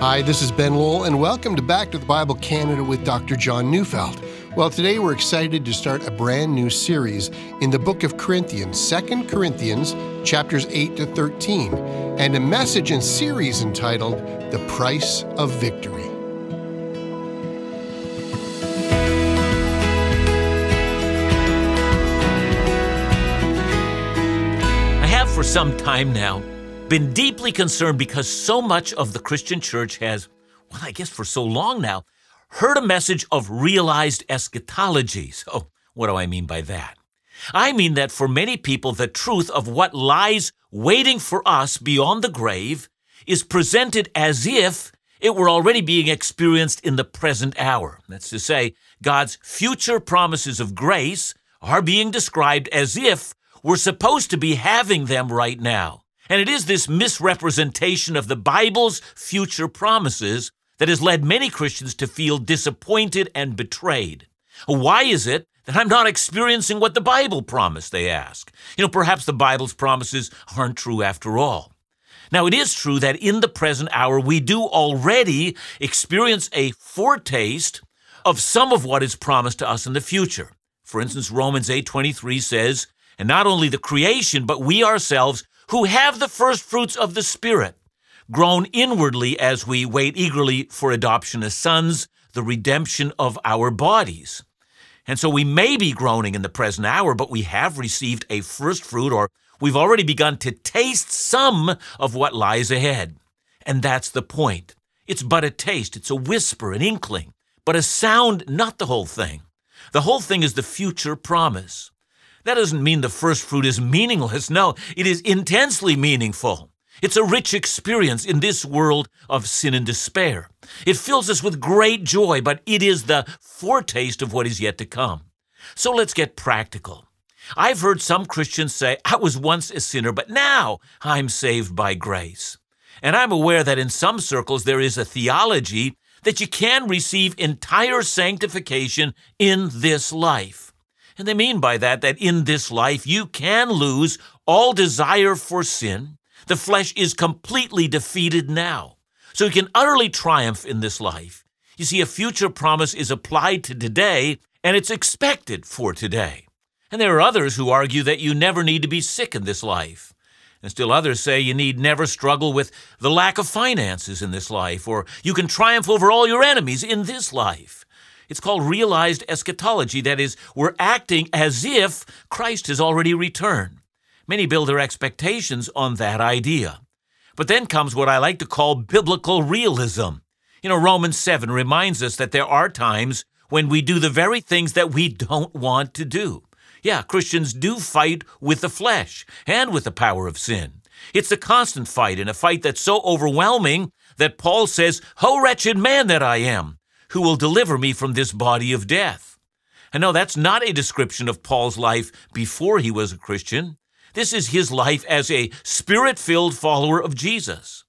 Hi, this is Ben Lowell, and welcome to Back to the Bible Canada with Dr. John Neufeld. Well, today we're excited to start a brand new series in the book of Corinthians, 2 Corinthians, chapters 8 to 13, and a message and series entitled The Price of Victory. I have for some time now been deeply concerned because so much of the Christian church has, well, I guess for so long now, heard a message of realized eschatology. So, what do I mean by that? I mean that for many people, the truth of what lies waiting for us beyond the grave is presented as if it were already being experienced in the present hour. That's to say, God's future promises of grace are being described as if we're supposed to be having them right now. And it is this misrepresentation of the Bible's future promises that has led many Christians to feel disappointed and betrayed. Why is it that I'm not experiencing what the Bible promised, they ask? You know, perhaps the Bible's promises aren't true after all. Now, it is true that in the present hour, we do already experience a foretaste of some of what is promised to us in the future. For instance, Romans 8:23 says, "And not only the creation, but we ourselves who have the first fruits of the Spirit, groan inwardly as we wait eagerly for adoption as sons, the redemption of our bodies. And so we may be groaning in the present hour, but we have received a first fruit, or we've already begun to taste some of what lies ahead. And that's the point. It's but a taste, it's a whisper, an inkling, but a sound, not the whole thing. The whole thing is the future promise. That doesn't mean the first fruit is meaningless. No, it is intensely meaningful. It's a rich experience in this world of sin and despair. It fills us with great joy, but it is the foretaste of what is yet to come. So let's get practical. I've heard some Christians say, I was once a sinner, but now I'm saved by grace. And I'm aware that in some circles there is a theology that you can receive entire sanctification in this life. And they mean by that that in this life you can lose all desire for sin. The flesh is completely defeated now. So you can utterly triumph in this life. You see, a future promise is applied to today, and it's expected for today. And there are others who argue that you never need to be sick in this life. And still others say you need never struggle with the lack of finances in this life, or you can triumph over all your enemies in this life. It's called realized eschatology. That is, we're acting as if Christ has already returned. Many build their expectations on that idea. But then comes what I like to call biblical realism. You know, Romans 7 reminds us that there are times when we do the very things that we don't want to do. Yeah, Christians do fight with the flesh and with the power of sin. It's a constant fight, and a fight that's so overwhelming that Paul says, Ho wretched man that I am! Who will deliver me from this body of death. And no, that's not a description of Paul's life before he was a Christian. This is his life as a spirit filled follower of Jesus.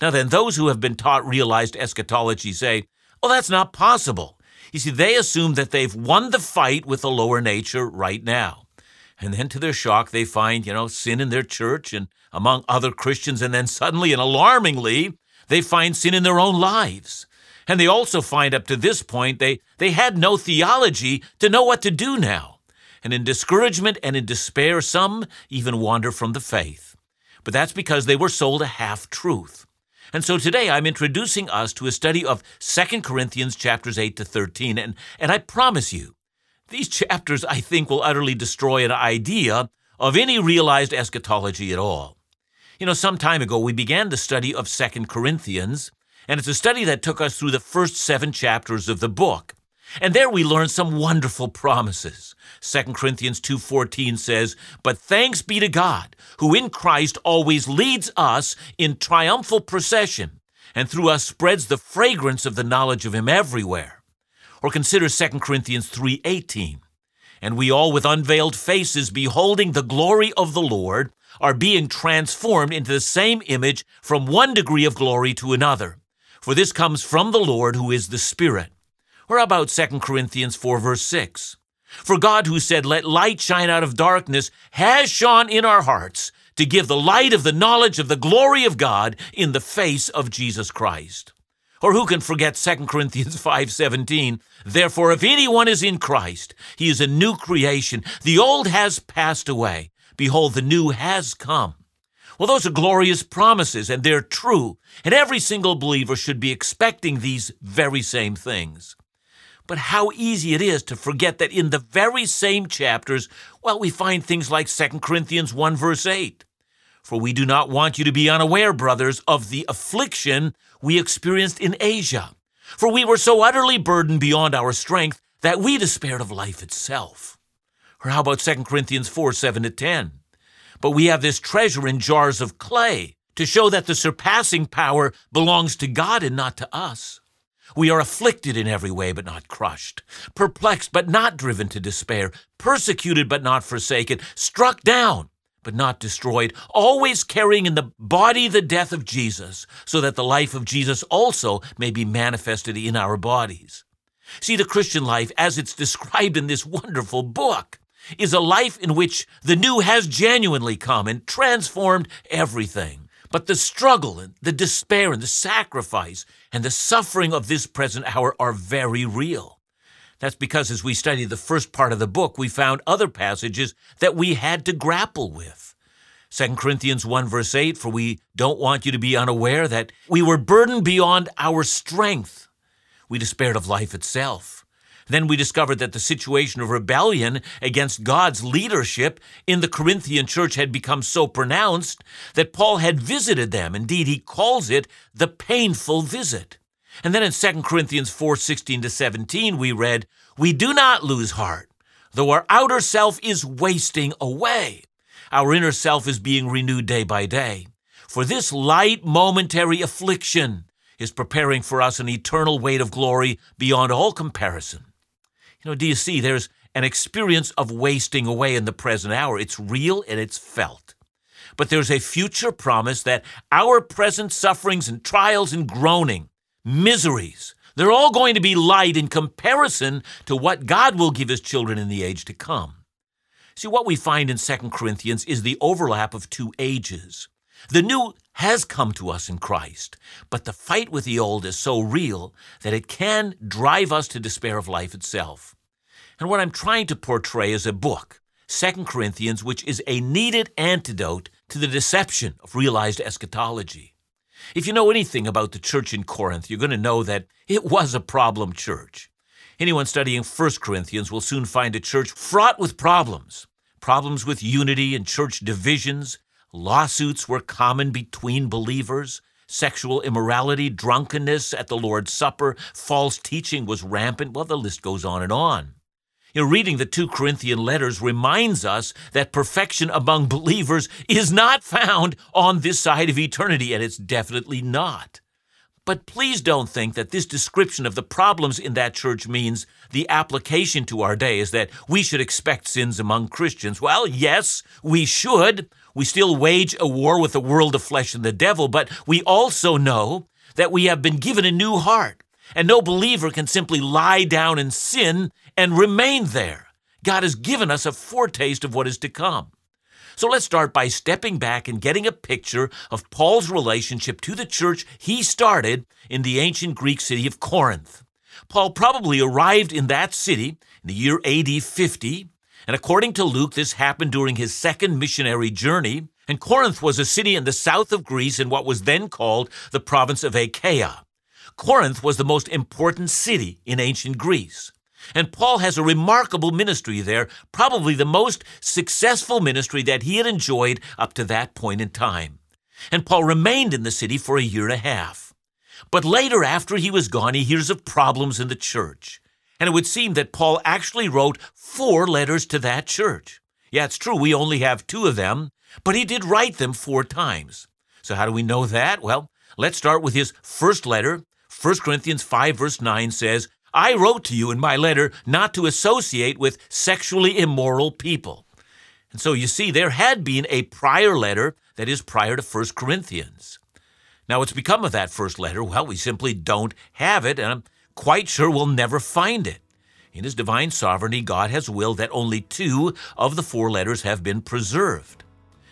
Now, then, those who have been taught realized eschatology say, oh, that's not possible. You see, they assume that they've won the fight with the lower nature right now. And then to their shock, they find, you know, sin in their church and among other Christians. And then suddenly and alarmingly, they find sin in their own lives. And they also find up to this point they, they had no theology to know what to do now. And in discouragement and in despair, some even wander from the faith. But that's because they were sold a half truth. And so today I'm introducing us to a study of 2 Corinthians chapters 8 to 13. And, and I promise you, these chapters I think will utterly destroy an idea of any realized eschatology at all. You know, some time ago we began the study of 2 Corinthians, and it's a study that took us through the first seven chapters of the book. And there we learned some wonderful promises. 2 Corinthians 2:14 says, "But thanks be to God, who in Christ always leads us in triumphal procession, and through us spreads the fragrance of the knowledge of him everywhere." Or consider 2 Corinthians 3:18. And we all with unveiled faces beholding the glory of the Lord are being transformed into the same image from one degree of glory to another for this comes from the Lord who is the Spirit. Or about 2 Corinthians 4, verse 6. For God, who said, Let light shine out of darkness, has shone in our hearts to give the light of the knowledge of the glory of God in the face of Jesus Christ. Or who can forget 2 Corinthians 5:17? Therefore if anyone is in Christ, he is a new creation. The old has passed away. Behold, the new has come. Well, those are glorious promises, and they're true, and every single believer should be expecting these very same things. But how easy it is to forget that in the very same chapters, well, we find things like 2 Corinthians 1, verse 8. For we do not want you to be unaware, brothers, of the affliction we experienced in Asia. For we were so utterly burdened beyond our strength that we despaired of life itself. Or how about 2 Corinthians 4, 7 to 10? But we have this treasure in jars of clay to show that the surpassing power belongs to God and not to us. We are afflicted in every way, but not crushed, perplexed, but not driven to despair, persecuted, but not forsaken, struck down, but not destroyed, always carrying in the body the death of Jesus, so that the life of Jesus also may be manifested in our bodies. See, the Christian life, as it's described in this wonderful book, is a life in which the new has genuinely come and transformed everything. But the struggle and the despair and the sacrifice and the suffering of this present hour are very real. That's because as we studied the first part of the book, we found other passages that we had to grapple with. 2 Corinthians 1 verse 8, for we don't want you to be unaware that we were burdened beyond our strength. We despaired of life itself. Then we discovered that the situation of rebellion against God's leadership in the Corinthian church had become so pronounced that Paul had visited them. Indeed, he calls it the painful visit. And then in 2 Corinthians 4 16 to 17, we read, We do not lose heart, though our outer self is wasting away. Our inner self is being renewed day by day. For this light momentary affliction is preparing for us an eternal weight of glory beyond all comparison. You know, do you see there's an experience of wasting away in the present hour? It's real and it's felt. But there's a future promise that our present sufferings and trials and groaning, miseries, they're all going to be light in comparison to what God will give his children in the age to come. See, what we find in 2 Corinthians is the overlap of two ages. The new has come to us in Christ, but the fight with the old is so real that it can drive us to despair of life itself. And what I'm trying to portray is a book, 2 Corinthians, which is a needed antidote to the deception of realized eschatology. If you know anything about the church in Corinth, you're going to know that it was a problem church. Anyone studying 1 Corinthians will soon find a church fraught with problems problems with unity and church divisions, Lawsuits were common between believers. Sexual immorality, drunkenness at the Lord's Supper, false teaching was rampant. Well, the list goes on and on. You know, reading the two Corinthian letters reminds us that perfection among believers is not found on this side of eternity, and it's definitely not. But please don't think that this description of the problems in that church means the application to our day is that we should expect sins among Christians. Well, yes, we should. We still wage a war with the world of flesh and the devil, but we also know that we have been given a new heart, and no believer can simply lie down in sin and remain there. God has given us a foretaste of what is to come. So let's start by stepping back and getting a picture of Paul's relationship to the church he started in the ancient Greek city of Corinth. Paul probably arrived in that city in the year AD 50, and according to Luke, this happened during his second missionary journey. And Corinth was a city in the south of Greece in what was then called the province of Achaia. Corinth was the most important city in ancient Greece. And Paul has a remarkable ministry there, probably the most successful ministry that he had enjoyed up to that point in time. And Paul remained in the city for a year and a half. But later, after he was gone, he hears of problems in the church. And it would seem that Paul actually wrote four letters to that church. Yeah, it's true, we only have two of them, but he did write them four times. So, how do we know that? Well, let's start with his first letter. 1 Corinthians 5, verse 9 says, I wrote to you in my letter not to associate with sexually immoral people. And so you see, there had been a prior letter that is prior to 1 Corinthians. Now, what's become of that first letter? Well, we simply don't have it, and quite sure we'll never find it. In His divine sovereignty, God has willed that only two of the four letters have been preserved.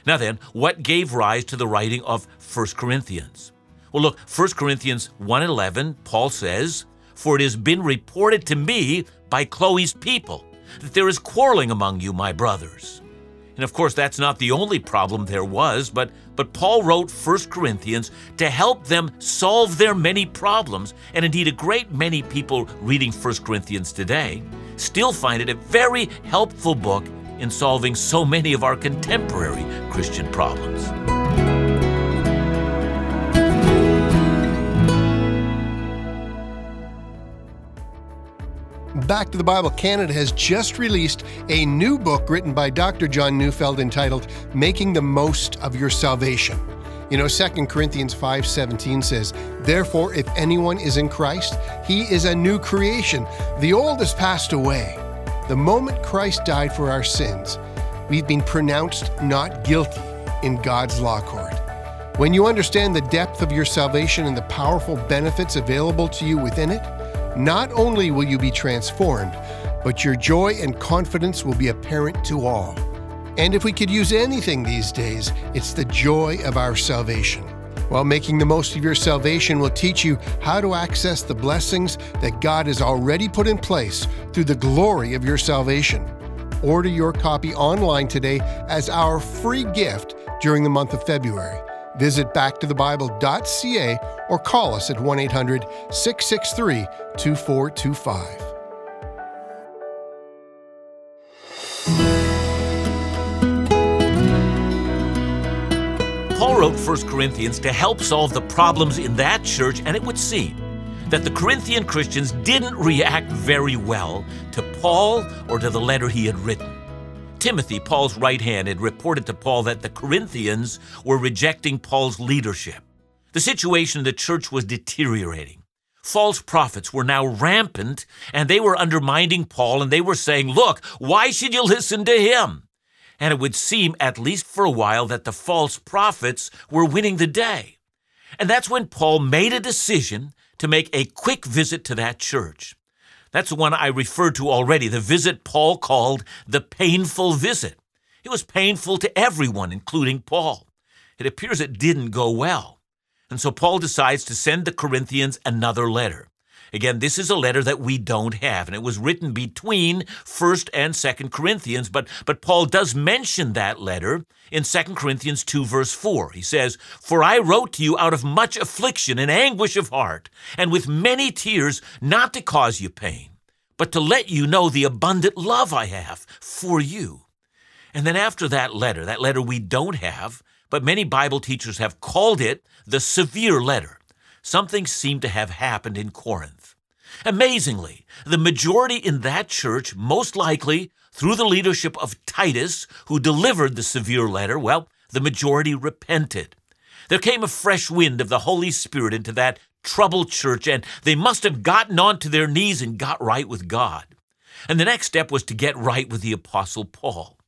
Now then, what gave rise to the writing of 1 Corinthians? Well, look, 1 Corinthians 1:11, Paul says, "For it has been reported to me by Chloe's people that there is quarreling among you, my brothers." And of course, that's not the only problem there was, but, but Paul wrote 1 Corinthians to help them solve their many problems. And indeed, a great many people reading 1 Corinthians today still find it a very helpful book in solving so many of our contemporary Christian problems. Back to the Bible Canada has just released a new book written by Dr. John Neufeld entitled Making the Most of Your Salvation. You know, 2 Corinthians 5:17 says, "Therefore if anyone is in Christ, he is a new creation. The old has passed away." The moment Christ died for our sins, we've been pronounced not guilty in God's law court. When you understand the depth of your salvation and the powerful benefits available to you within it, not only will you be transformed, but your joy and confidence will be apparent to all. And if we could use anything these days, it's the joy of our salvation. While making the most of your salvation will teach you how to access the blessings that God has already put in place through the glory of your salvation. Order your copy online today as our free gift during the month of February. Visit backtothebible.ca or call us at 1 800 663 2425. Paul wrote 1 Corinthians to help solve the problems in that church, and it would seem that the Corinthian Christians didn't react very well to Paul or to the letter he had written. Timothy, Paul's right hand, had reported to Paul that the Corinthians were rejecting Paul's leadership. The situation in the church was deteriorating. False prophets were now rampant, and they were undermining Paul, and they were saying, Look, why should you listen to him? And it would seem, at least for a while, that the false prophets were winning the day. And that's when Paul made a decision to make a quick visit to that church. That's the one I referred to already, the visit Paul called the painful visit. It was painful to everyone, including Paul. It appears it didn't go well. And so Paul decides to send the Corinthians another letter. Again, this is a letter that we don't have, and it was written between 1st and 2nd Corinthians, but, but Paul does mention that letter in 2 Corinthians 2, verse 4. He says, For I wrote to you out of much affliction and anguish of heart, and with many tears, not to cause you pain, but to let you know the abundant love I have for you. And then after that letter, that letter we don't have, but many Bible teachers have called it the severe letter something seemed to have happened in Corinth. Amazingly, the majority in that church, most likely through the leadership of Titus, who delivered the severe letter, well, the majority repented. There came a fresh wind of the Holy Spirit into that troubled church, and they must have gotten onto their knees and got right with God. And the next step was to get right with the Apostle Paul.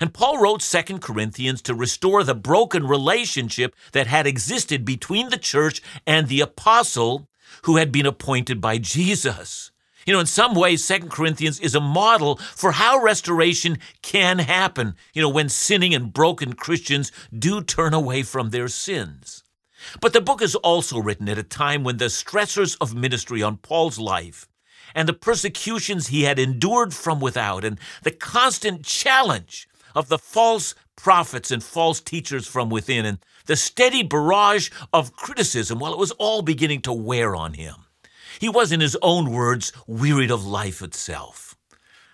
And Paul wrote 2 Corinthians to restore the broken relationship that had existed between the church and the apostle who had been appointed by Jesus. You know, in some ways, 2 Corinthians is a model for how restoration can happen, you know, when sinning and broken Christians do turn away from their sins. But the book is also written at a time when the stressors of ministry on Paul's life and the persecutions he had endured from without and the constant challenge of the false prophets and false teachers from within, and the steady barrage of criticism while it was all beginning to wear on him. He was, in his own words, wearied of life itself.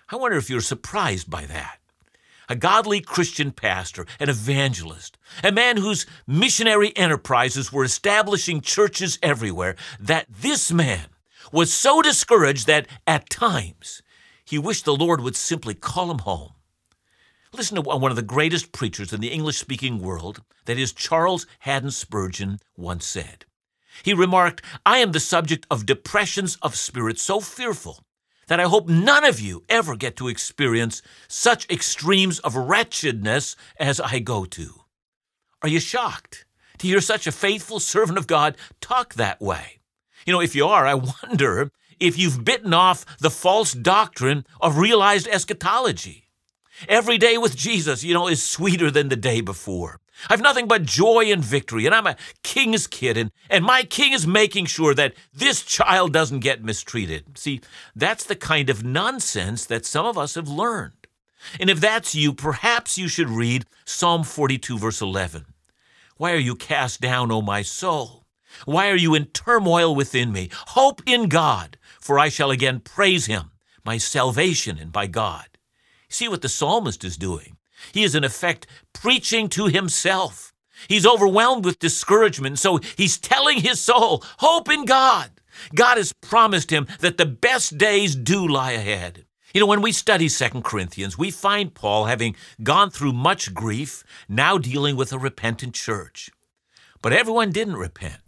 I wonder if you're surprised by that. A godly Christian pastor, an evangelist, a man whose missionary enterprises were establishing churches everywhere, that this man was so discouraged that at times he wished the Lord would simply call him home Listen to one of the greatest preachers in the English speaking world, that is, Charles Haddon Spurgeon, once said. He remarked, I am the subject of depressions of spirit so fearful that I hope none of you ever get to experience such extremes of wretchedness as I go to. Are you shocked to hear such a faithful servant of God talk that way? You know, if you are, I wonder if you've bitten off the false doctrine of realized eschatology. Every day with Jesus, you know, is sweeter than the day before. I've nothing but joy and victory, and I'm a king's kid, and, and my king is making sure that this child doesn't get mistreated. See, that's the kind of nonsense that some of us have learned. And if that's you, perhaps you should read Psalm 42, verse 11. Why are you cast down, O my soul? Why are you in turmoil within me? Hope in God, for I shall again praise him, my salvation and my God. See what the psalmist is doing. He is, in effect, preaching to himself. He's overwhelmed with discouragement, so he's telling his soul, Hope in God. God has promised him that the best days do lie ahead. You know, when we study 2 Corinthians, we find Paul having gone through much grief, now dealing with a repentant church. But everyone didn't repent.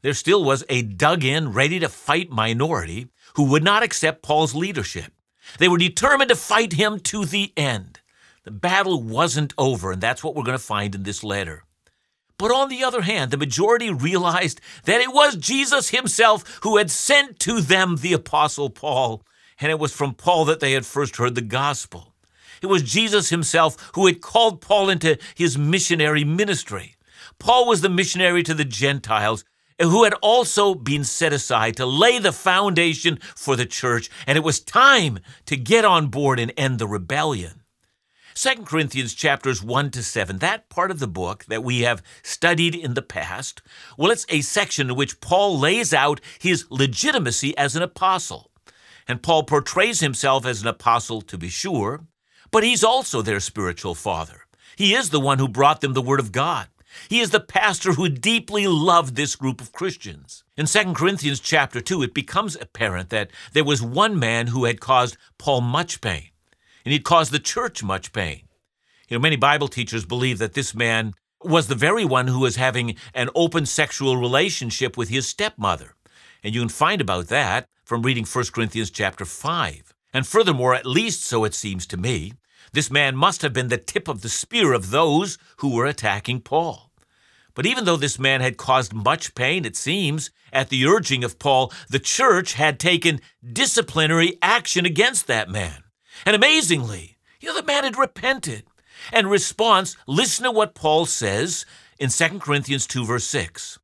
There still was a dug in, ready to fight minority who would not accept Paul's leadership. They were determined to fight him to the end. The battle wasn't over, and that's what we're going to find in this letter. But on the other hand, the majority realized that it was Jesus himself who had sent to them the Apostle Paul, and it was from Paul that they had first heard the gospel. It was Jesus himself who had called Paul into his missionary ministry. Paul was the missionary to the Gentiles who had also been set aside to lay the foundation for the church, and it was time to get on board and end the rebellion. 2 Corinthians chapters 1 to 7, that part of the book that we have studied in the past, well, it's a section in which Paul lays out his legitimacy as an apostle. And Paul portrays himself as an apostle, to be sure, but he's also their spiritual father. He is the one who brought them the Word of God. He is the pastor who deeply loved this group of Christians. In 2 Corinthians chapter 2, it becomes apparent that there was one man who had caused Paul much pain and he'd caused the church much pain. You know, many Bible teachers believe that this man was the very one who was having an open sexual relationship with his stepmother. And you can find about that from reading 1 Corinthians chapter 5. And furthermore, at least so it seems to me, this man must have been the tip of the spear of those who were attacking Paul. But even though this man had caused much pain, it seems, at the urging of Paul, the church had taken disciplinary action against that man. And amazingly, you know, the man had repented. And response, listen to what Paul says in 2 Corinthians 2, verse 6.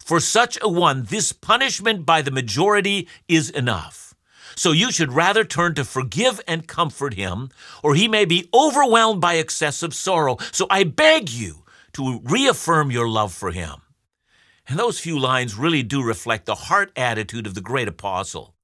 For such a one, this punishment by the majority is enough. So you should rather turn to forgive and comfort him, or he may be overwhelmed by excessive sorrow. So I beg you to reaffirm your love for him. And those few lines really do reflect the heart attitude of the great apostle,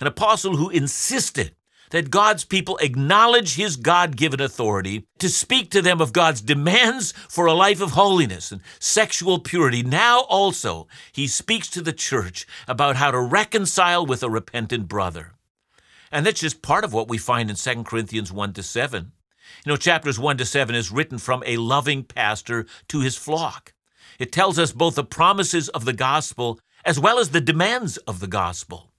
an apostle who insisted that God's people acknowledge his God given authority to speak to them of God's demands for a life of holiness and sexual purity. Now also, he speaks to the church about how to reconcile with a repentant brother. And that's just part of what we find in 2 Corinthians 1 to 7. You know, chapters 1 to 7 is written from a loving pastor to his flock. It tells us both the promises of the gospel as well as the demands of the gospel.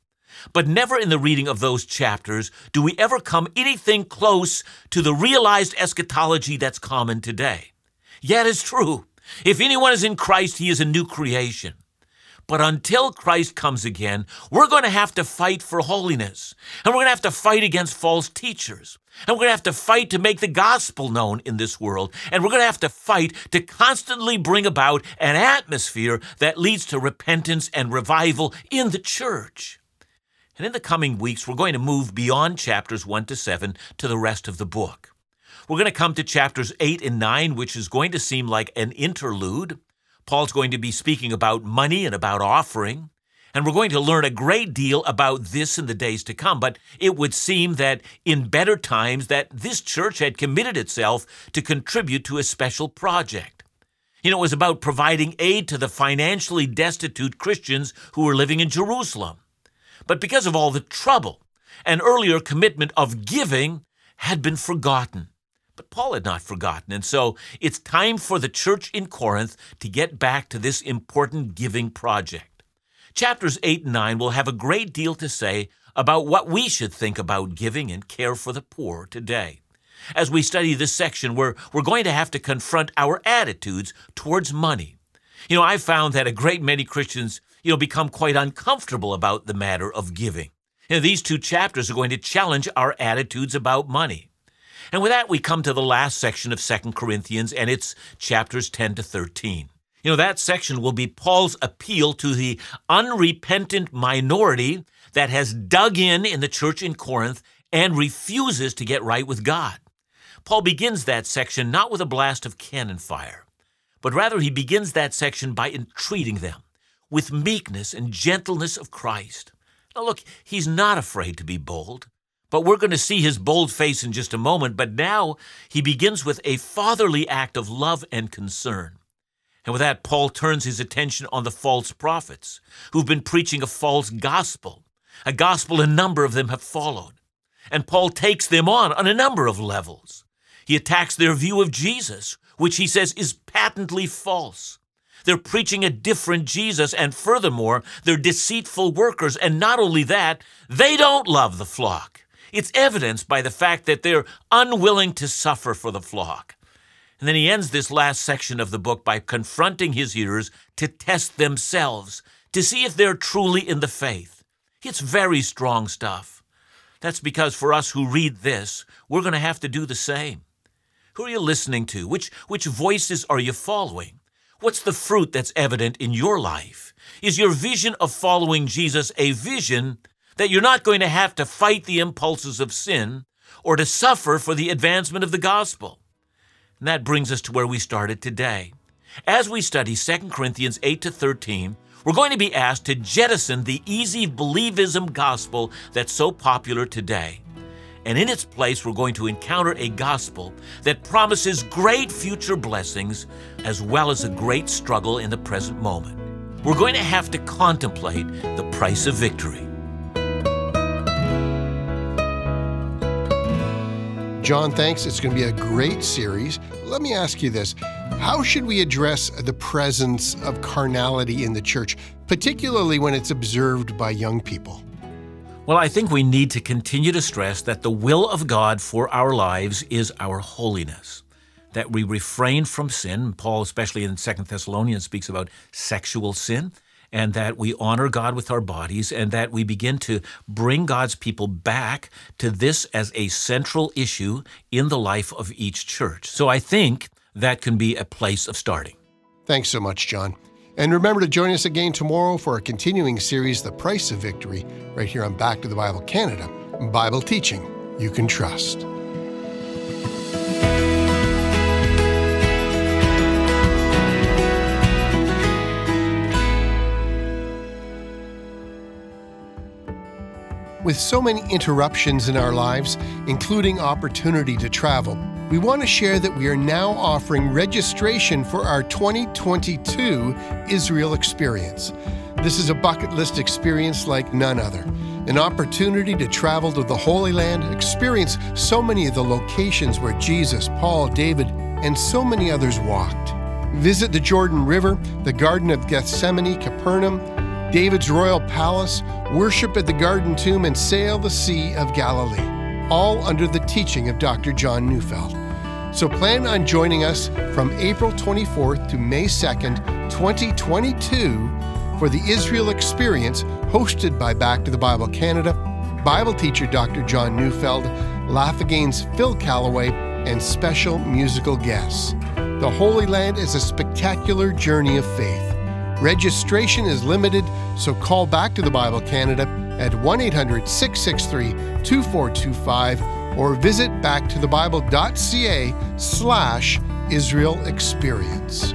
But never in the reading of those chapters do we ever come anything close to the realized eschatology that's common today. Yet it's true. If anyone is in Christ, he is a new creation. But until Christ comes again, we're going to have to fight for holiness. And we're going to have to fight against false teachers. And we're going to have to fight to make the gospel known in this world. And we're going to have to fight to constantly bring about an atmosphere that leads to repentance and revival in the church. And in the coming weeks, we're going to move beyond chapters 1 to 7 to the rest of the book. We're going to come to chapters 8 and 9, which is going to seem like an interlude. Paul's going to be speaking about money and about offering. And we're going to learn a great deal about this in the days to come. But it would seem that in better times that this church had committed itself to contribute to a special project. You know, it was about providing aid to the financially destitute Christians who were living in Jerusalem. But because of all the trouble, an earlier commitment of giving had been forgotten. But Paul had not forgotten, and so it's time for the church in Corinth to get back to this important giving project. Chapters 8 and 9 will have a great deal to say about what we should think about giving and care for the poor today. As we study this section, we're, we're going to have to confront our attitudes towards money. You know, I've found that a great many Christians you know, become quite uncomfortable about the matter of giving. You know, these two chapters are going to challenge our attitudes about money. And with that, we come to the last section of 2 Corinthians, and it's chapters 10 to 13. You know, that section will be Paul's appeal to the unrepentant minority that has dug in in the church in Corinth and refuses to get right with God. Paul begins that section not with a blast of cannon fire, but rather he begins that section by entreating them with meekness and gentleness of Christ. Now, look, he's not afraid to be bold. But we're going to see his bold face in just a moment. But now he begins with a fatherly act of love and concern. And with that, Paul turns his attention on the false prophets who've been preaching a false gospel, a gospel a number of them have followed. And Paul takes them on on a number of levels. He attacks their view of Jesus, which he says is patently false. They're preaching a different Jesus, and furthermore, they're deceitful workers. And not only that, they don't love the flock. It's evidenced by the fact that they're unwilling to suffer for the flock. And then he ends this last section of the book by confronting his hearers to test themselves, to see if they're truly in the faith. It's very strong stuff. That's because for us who read this, we're going to have to do the same. Who are you listening to? Which, which voices are you following? What's the fruit that's evident in your life? Is your vision of following Jesus a vision that you're not going to have to fight the impulses of sin or to suffer for the advancement of the gospel. And that brings us to where we started today. As we study 2 Corinthians 8 to 13, we're going to be asked to jettison the easy believism gospel that's so popular today. And in its place, we're going to encounter a gospel that promises great future blessings as well as a great struggle in the present moment. We're going to have to contemplate the price of victory. John, thanks. It's going to be a great series. Let me ask you this How should we address the presence of carnality in the church, particularly when it's observed by young people? Well, I think we need to continue to stress that the will of God for our lives is our holiness, that we refrain from sin. Paul, especially in Second Thessalonians, speaks about sexual sin and that we honor God with our bodies, and that we begin to bring God's people back to this as a central issue in the life of each church. So I think that can be a place of starting. Thanks so much, John. And remember to join us again tomorrow for a continuing series, The Price of Victory, right here on Back to the Bible Canada Bible teaching you can trust. With so many interruptions in our lives, including opportunity to travel, we want to share that we are now offering registration for our 2022 Israel Experience. This is a bucket list experience like none other. An opportunity to travel to the Holy Land, experience so many of the locations where Jesus, Paul, David, and so many others walked. Visit the Jordan River, the Garden of Gethsemane, Capernaum, David's royal palace, worship at the Garden Tomb, and sail the Sea of Galilee, all under the teaching of Dr. John Neufeld. So plan on joining us from April 24th to May 2nd, 2022 for the Israel Experience hosted by Back to the Bible Canada, Bible teacher Dr. John Neufeld, Laugh Again's Phil Callaway, and special musical guests. The Holy Land is a spectacular journey of faith. Registration is limited, so call back to the Bible Canada at 1 800 663 2425 or visit backtothebible.ca slash Israel Experience.